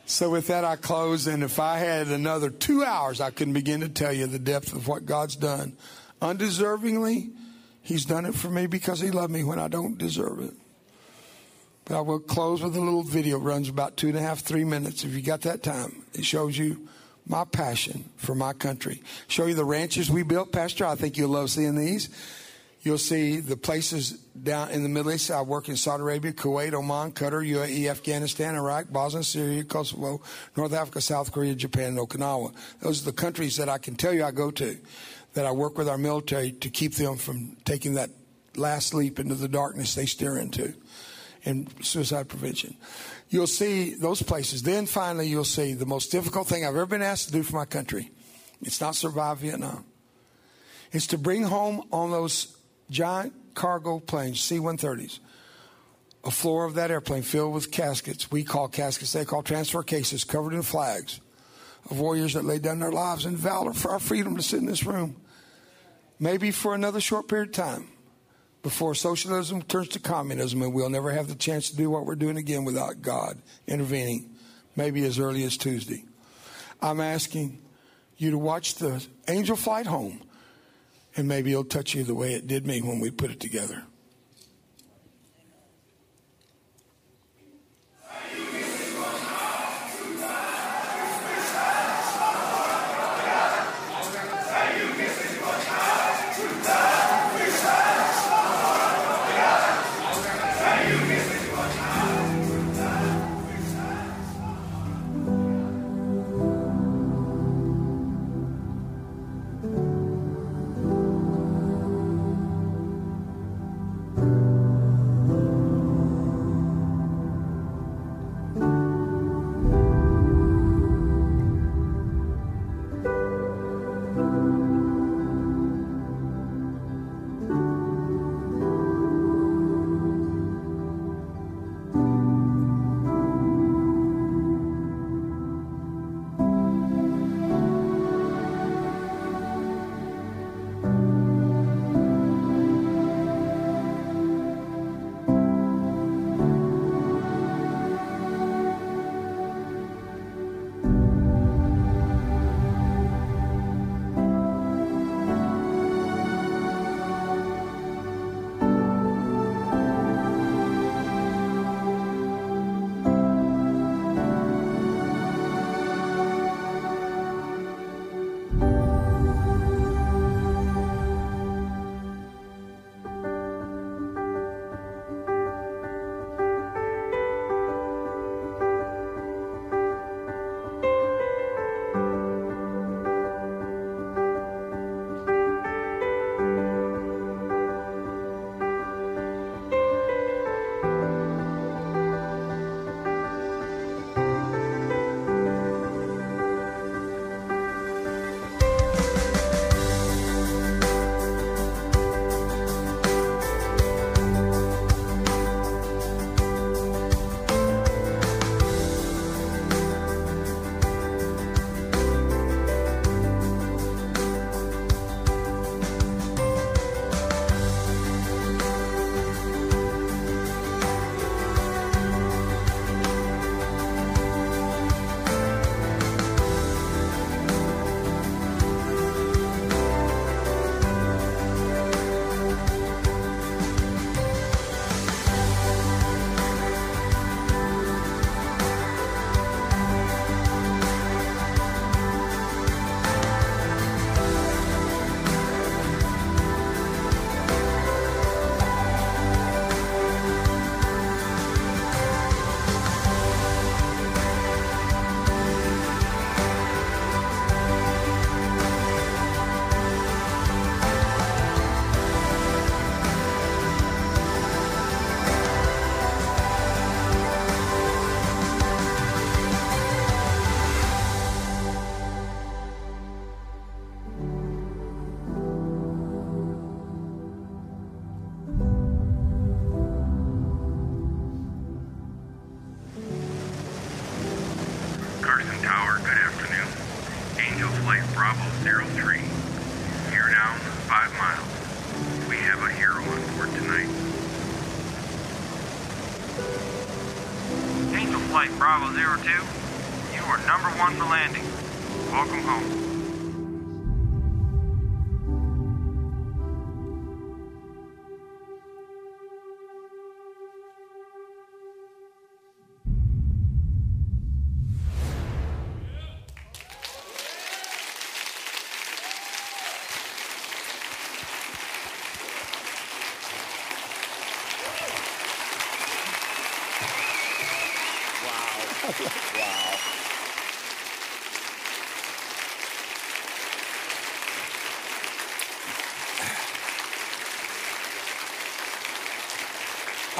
So with that, I close. And if I had another two hours, I couldn't begin to tell you the depth of what God's done. Undeservingly, He's done it for me because He loved me when I don't deserve it. But I will close with a little video. It runs about two and a half, three minutes. If you got that time, it shows you my passion for my country. Show you the ranches we built, Pastor. I think you'll love seeing these. You'll see the places down in the Middle East. I work in Saudi Arabia, Kuwait, Oman, Qatar, UAE, Afghanistan, Iraq, Bosnia, Syria, Kosovo, North Africa, South Korea, Japan, and Okinawa. Those are the countries that I can tell you I go to, that I work with our military to keep them from taking that last leap into the darkness they stare into in suicide prevention. You'll see those places. Then finally, you'll see the most difficult thing I've ever been asked to do for my country. It's not survive Vietnam. It's to bring home on those giant cargo planes, C 130s, a floor of that airplane filled with caskets. We call caskets, they call transfer cases covered in flags of warriors that laid down their lives in valor for our freedom to sit in this room. Maybe for another short period of time before socialism turns to communism and we'll never have the chance to do what we're doing again without God intervening, maybe as early as Tuesday. I'm asking you to watch the angel flight home and maybe it'll touch you the way it did me when we put it together.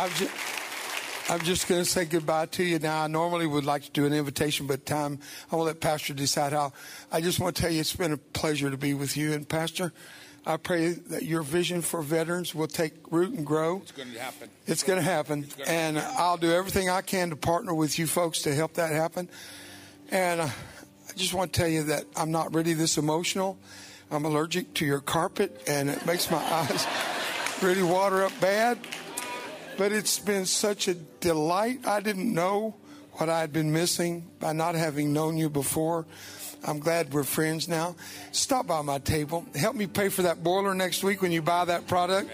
I'm just, I'm just going to say goodbye to you now. I normally would like to do an invitation, but time I will let Pastor decide how. I just want to tell you it's been a pleasure to be with you, and Pastor. I pray that your vision for veterans will take root and grow. It's going to happen. It's going to happen. And I'll do everything I can to partner with you folks to help that happen. And uh, I just want to tell you that I'm not really this emotional. I'm allergic to your carpet, and it makes my eyes really water up bad. But it's been such a delight. I didn't know what I had been missing by not having known you before. I'm glad we're friends now. Stop by my table. Help me pay for that boiler next week when you buy that product.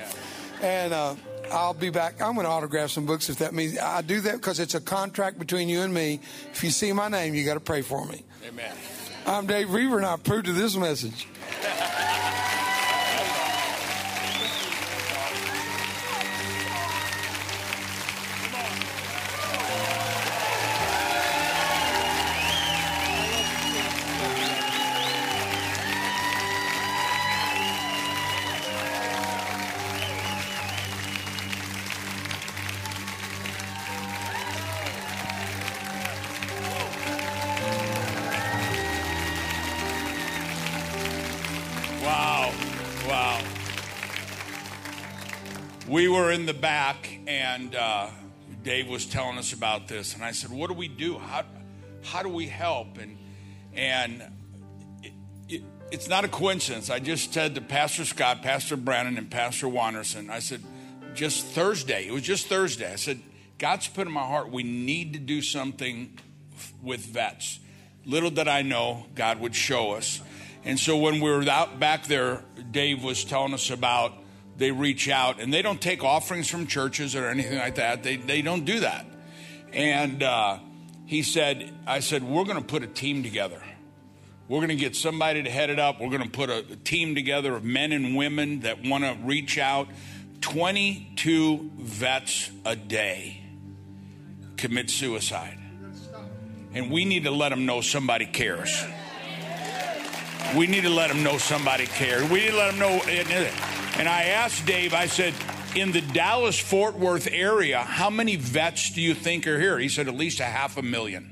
And uh, I'll be back. I'm going to autograph some books if that means I do that because it's a contract between you and me. If you see my name, you got to pray for me. Amen. I'm Dave Roever, and I approve of this message. Wow. We were in the back, and uh, Dave was telling us about this, and I said, "What do we do? How how do we help?" And and it, it, it's not a coincidence. I just said to Pastor Scott, Pastor Brandon, and Pastor Wanderson, I said, just Thursday. It was just Thursday. I said, God's put in my heart we need to do something with vets. Little did I know God would show us. And so when we were out back there, Dave was telling us about they reach out and they don't take offerings from churches or anything like that. They, they don't do that. And uh, he said, I said, we're going to put a team together. We're going to get somebody to head it up. We're going to put a, a team together of men and women that want to reach out. 22 vets a day commit suicide. And we need to let them know somebody cares. We need to let them know somebody cares. We need to let them know. Uh, and I asked Dave, I said, in the Dallas Fort Worth area, how many vets do you think are here? He said, at least a half a million.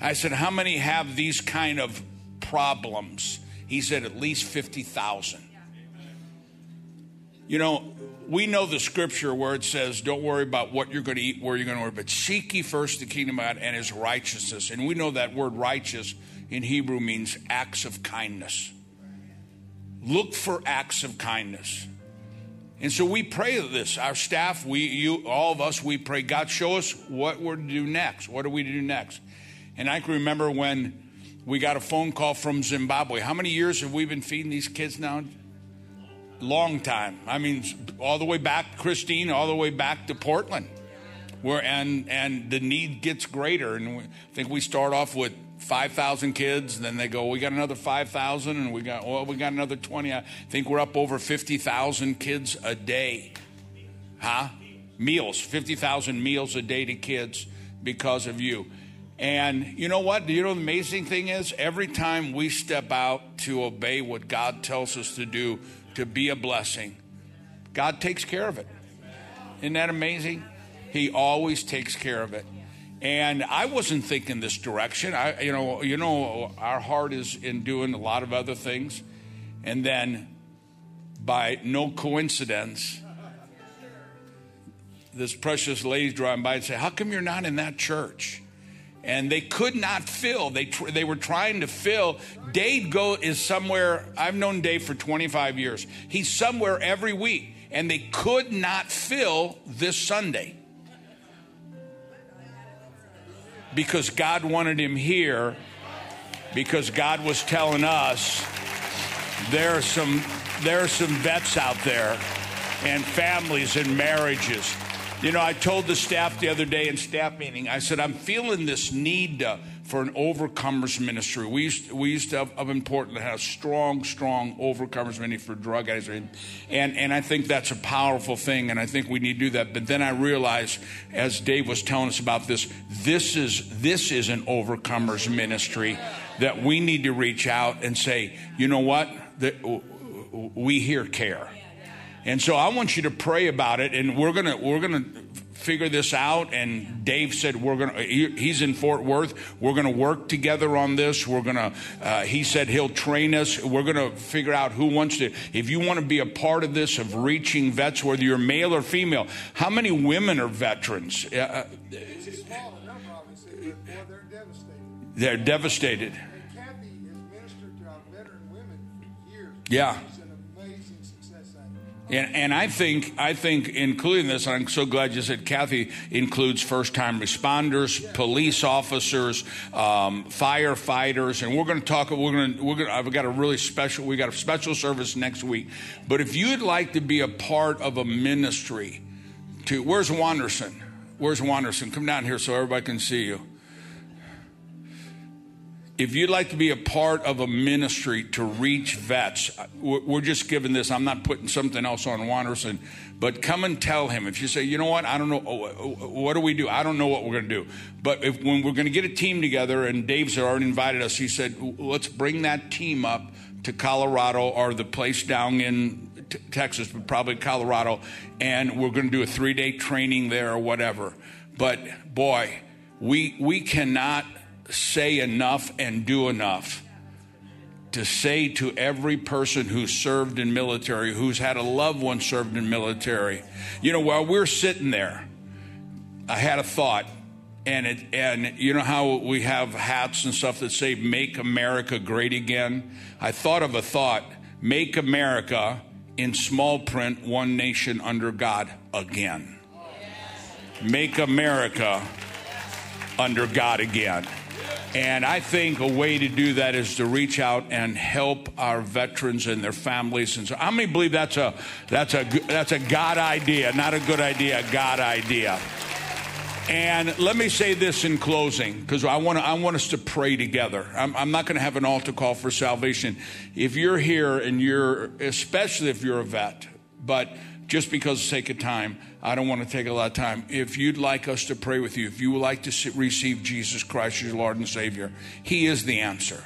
I said, how many have these kind of problems? He said, at least 50,000. You know, we know the scripture where it says, don't worry about what you're going to eat, where you're going to worry, but seek ye first the kingdom of God and his righteousness. And we know that word righteous in Hebrew means acts of kindness. Look for acts of kindness. And so we pray this. Our staff, we, you, all of us, we pray, God, show us what we're to do next. What are we to do next? And I can remember when we got a phone call from Zimbabwe. How many years have we been feeding these kids now? Long time. I mean, all the way back, Christine, all the way back to Portland. Where and and the need gets greater, and we, I think we start off with five thousand kids, and then they go, we got another five thousand, and we got well, we got another twenty. I think we're up over fifty thousand kids a day, huh? Meals, fifty thousand meals a day to kids because of you. And you know what? You know the amazing thing is? Every time we step out to obey what God tells us to do, to be a blessing, God takes care of it. Isn't that amazing? He always takes care of it. And I wasn't thinking this direction. I, you know, you know, our heart is in doing a lot of other things, and then, by no coincidence, this precious lady's driving by and say, "How come you're not in that church?" and they could not fill. They tr- they were trying to fill. Dave go is somewhere. I've known Dave for 25 years. He's somewhere every week, and they could not fill this Sunday because God wanted him here. Because God was telling us there are some there are some vets out there and families and marriages you know, I told the staff the other day in staff meeting, I said, I'm feeling this need uh, for an overcomers ministry. We used, we used to have, of important to have strong, strong overcomers ministry for drug addicts. And, and I think that's a powerful thing, and I think we need to do that. But then I realized, as Dave was telling us about this, this is, this is an overcomers ministry that we need to reach out and say, you know what? The, we here care and so I want you to pray about it, and we're gonna we're gonna figure this out. And Dave said we're gonna. He's in Fort Worth. We're gonna work together on this. We're gonna. Uh, he said he'll train us. We're gonna figure out who wants to. If you want to be a part of this of reaching vets, whether you're male or female, how many women are veterans? Uh, they're devastated. They're devastated. Kathy has ministered to our veteran women here. Yeah. And, and, I think I think including this, I'm so glad you said Kathy includes first time responders, police officers, um, firefighters, and we're going to talk. We're going to we're going. I've got a really special. We got a special service next week. But if you'd like to be a part of a ministry, to where's Wanderson? Where's Wanderson? Come down here so everybody can see you if you'd like to be a part of a ministry to reach vets, uh, we're just giving this. I'm not putting something else on Wanderson, but come and tell him. If you say, you know what, I don't know, oh, oh, oh, what do we do? I don't know what we're going to do. But if, when we're going to get a team together, and Dave's already invited us, he said, let's bring that team up to Colorado or the place down in t- Texas, but probably Colorado, and we're going to do a three day training there or whatever. But boy, we we cannot say enough and do enough to say to every person who's served in military, who's had a loved one served in military, you know, while we're sitting there, I had a thought, and it, and you know how we have hats and stuff that say "Make America Great Again." I thought of a thought: Make America in small print, one nation under God again. Make America under God again. And I think a way to do that is to reach out and help our veterans and their families. And so, how many believe that's a that's a that's a God idea, not a good idea, a God idea? And let me say this in closing, because I want I want us to pray together. I'm, I'm not going to have an altar call for salvation. If you're here and you're, especially if you're a vet, but just because of sake of time, I don't want to take a lot of time. If you'd like us to pray with you, if you would like to receive Jesus Christ as your Lord and Savior, He is the answer.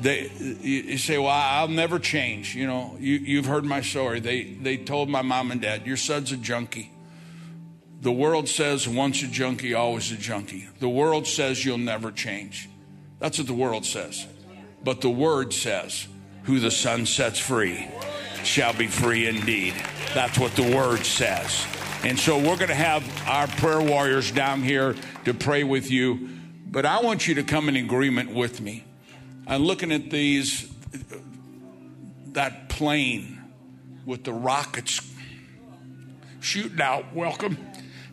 They, you say, well, I'll never change. You know, you, you've heard my story. They, they told my mom and dad, your son's a junkie. The world says once a junkie, always a junkie. The world says you'll never change. That's what the world says. But the word says, who the Son sets free shall be free indeed. That's what the word says. And so we're going to have our prayer warriors down here to pray with you. But I want you to come in agreement with me. I'm looking at these, that plane with the rockets shooting out. Welcome.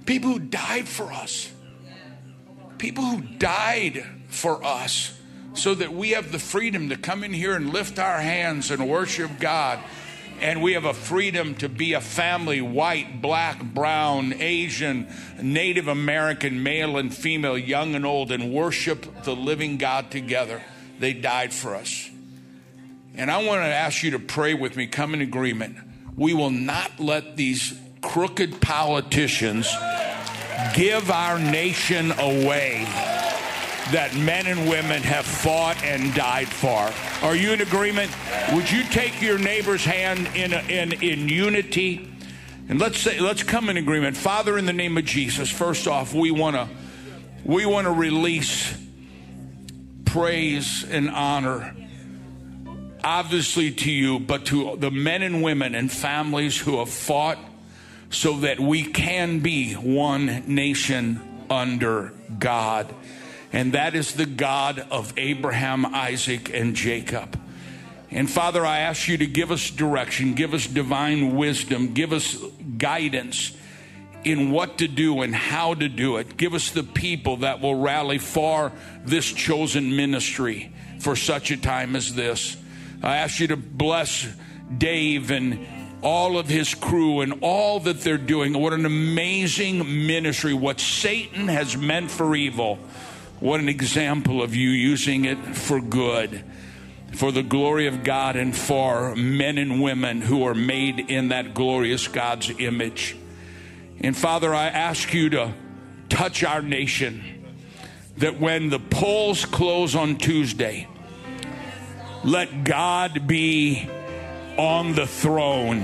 People who died for us. People who died for us so that we have the freedom to come in here and lift our hands and worship God and we have a freedom to be a family white, black, brown, Asian, Native American, male and female, young and old and worship the living God together. They died for us. And I want to ask you to pray with me, come in agreement. We will not let these crooked politicians give our nation away that men and women have fought and died for. Are you in agreement? Would you take your neighbor's hand in, in, in unity? And let's say, let's come in agreement. Father, in the name of Jesus, first off, we want to we want to release praise and honor obviously to you, but to the men and women and families who have fought so that we can be one nation under God. And that is the God of Abraham, Isaac, and Jacob. And Father, I ask you to give us direction, give us divine wisdom, give us guidance in what to do and how to do it. Give us the people that will rally for this chosen ministry for such a time as this. I ask you to bless Dave and all of his crew and all that they're doing. What an amazing ministry. What Satan has meant for evil. What an example of you using it for good, for the glory of God, and for men and women who are made in that glorious God's image. And Father, I ask you to touch our nation that when the polls close on Tuesday, let God be on the throne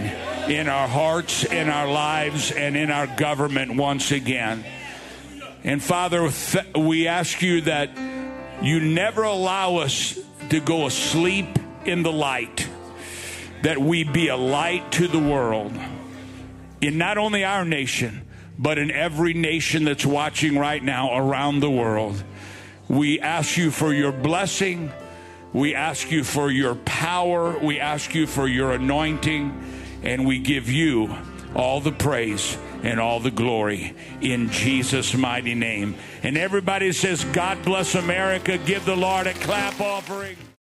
in our hearts, in our lives, and in our government once again. And Father, th- we ask you that you never allow us to go asleep in the light, that we be a light to the world in not only our nation, but in every nation that's watching right now around the world. We ask you for your blessing. We ask you for your power. We ask you for your anointing. And we give you all the praise and all the glory in Jesus' mighty name. And everybody says, God bless America. Give the Lord a clap offering.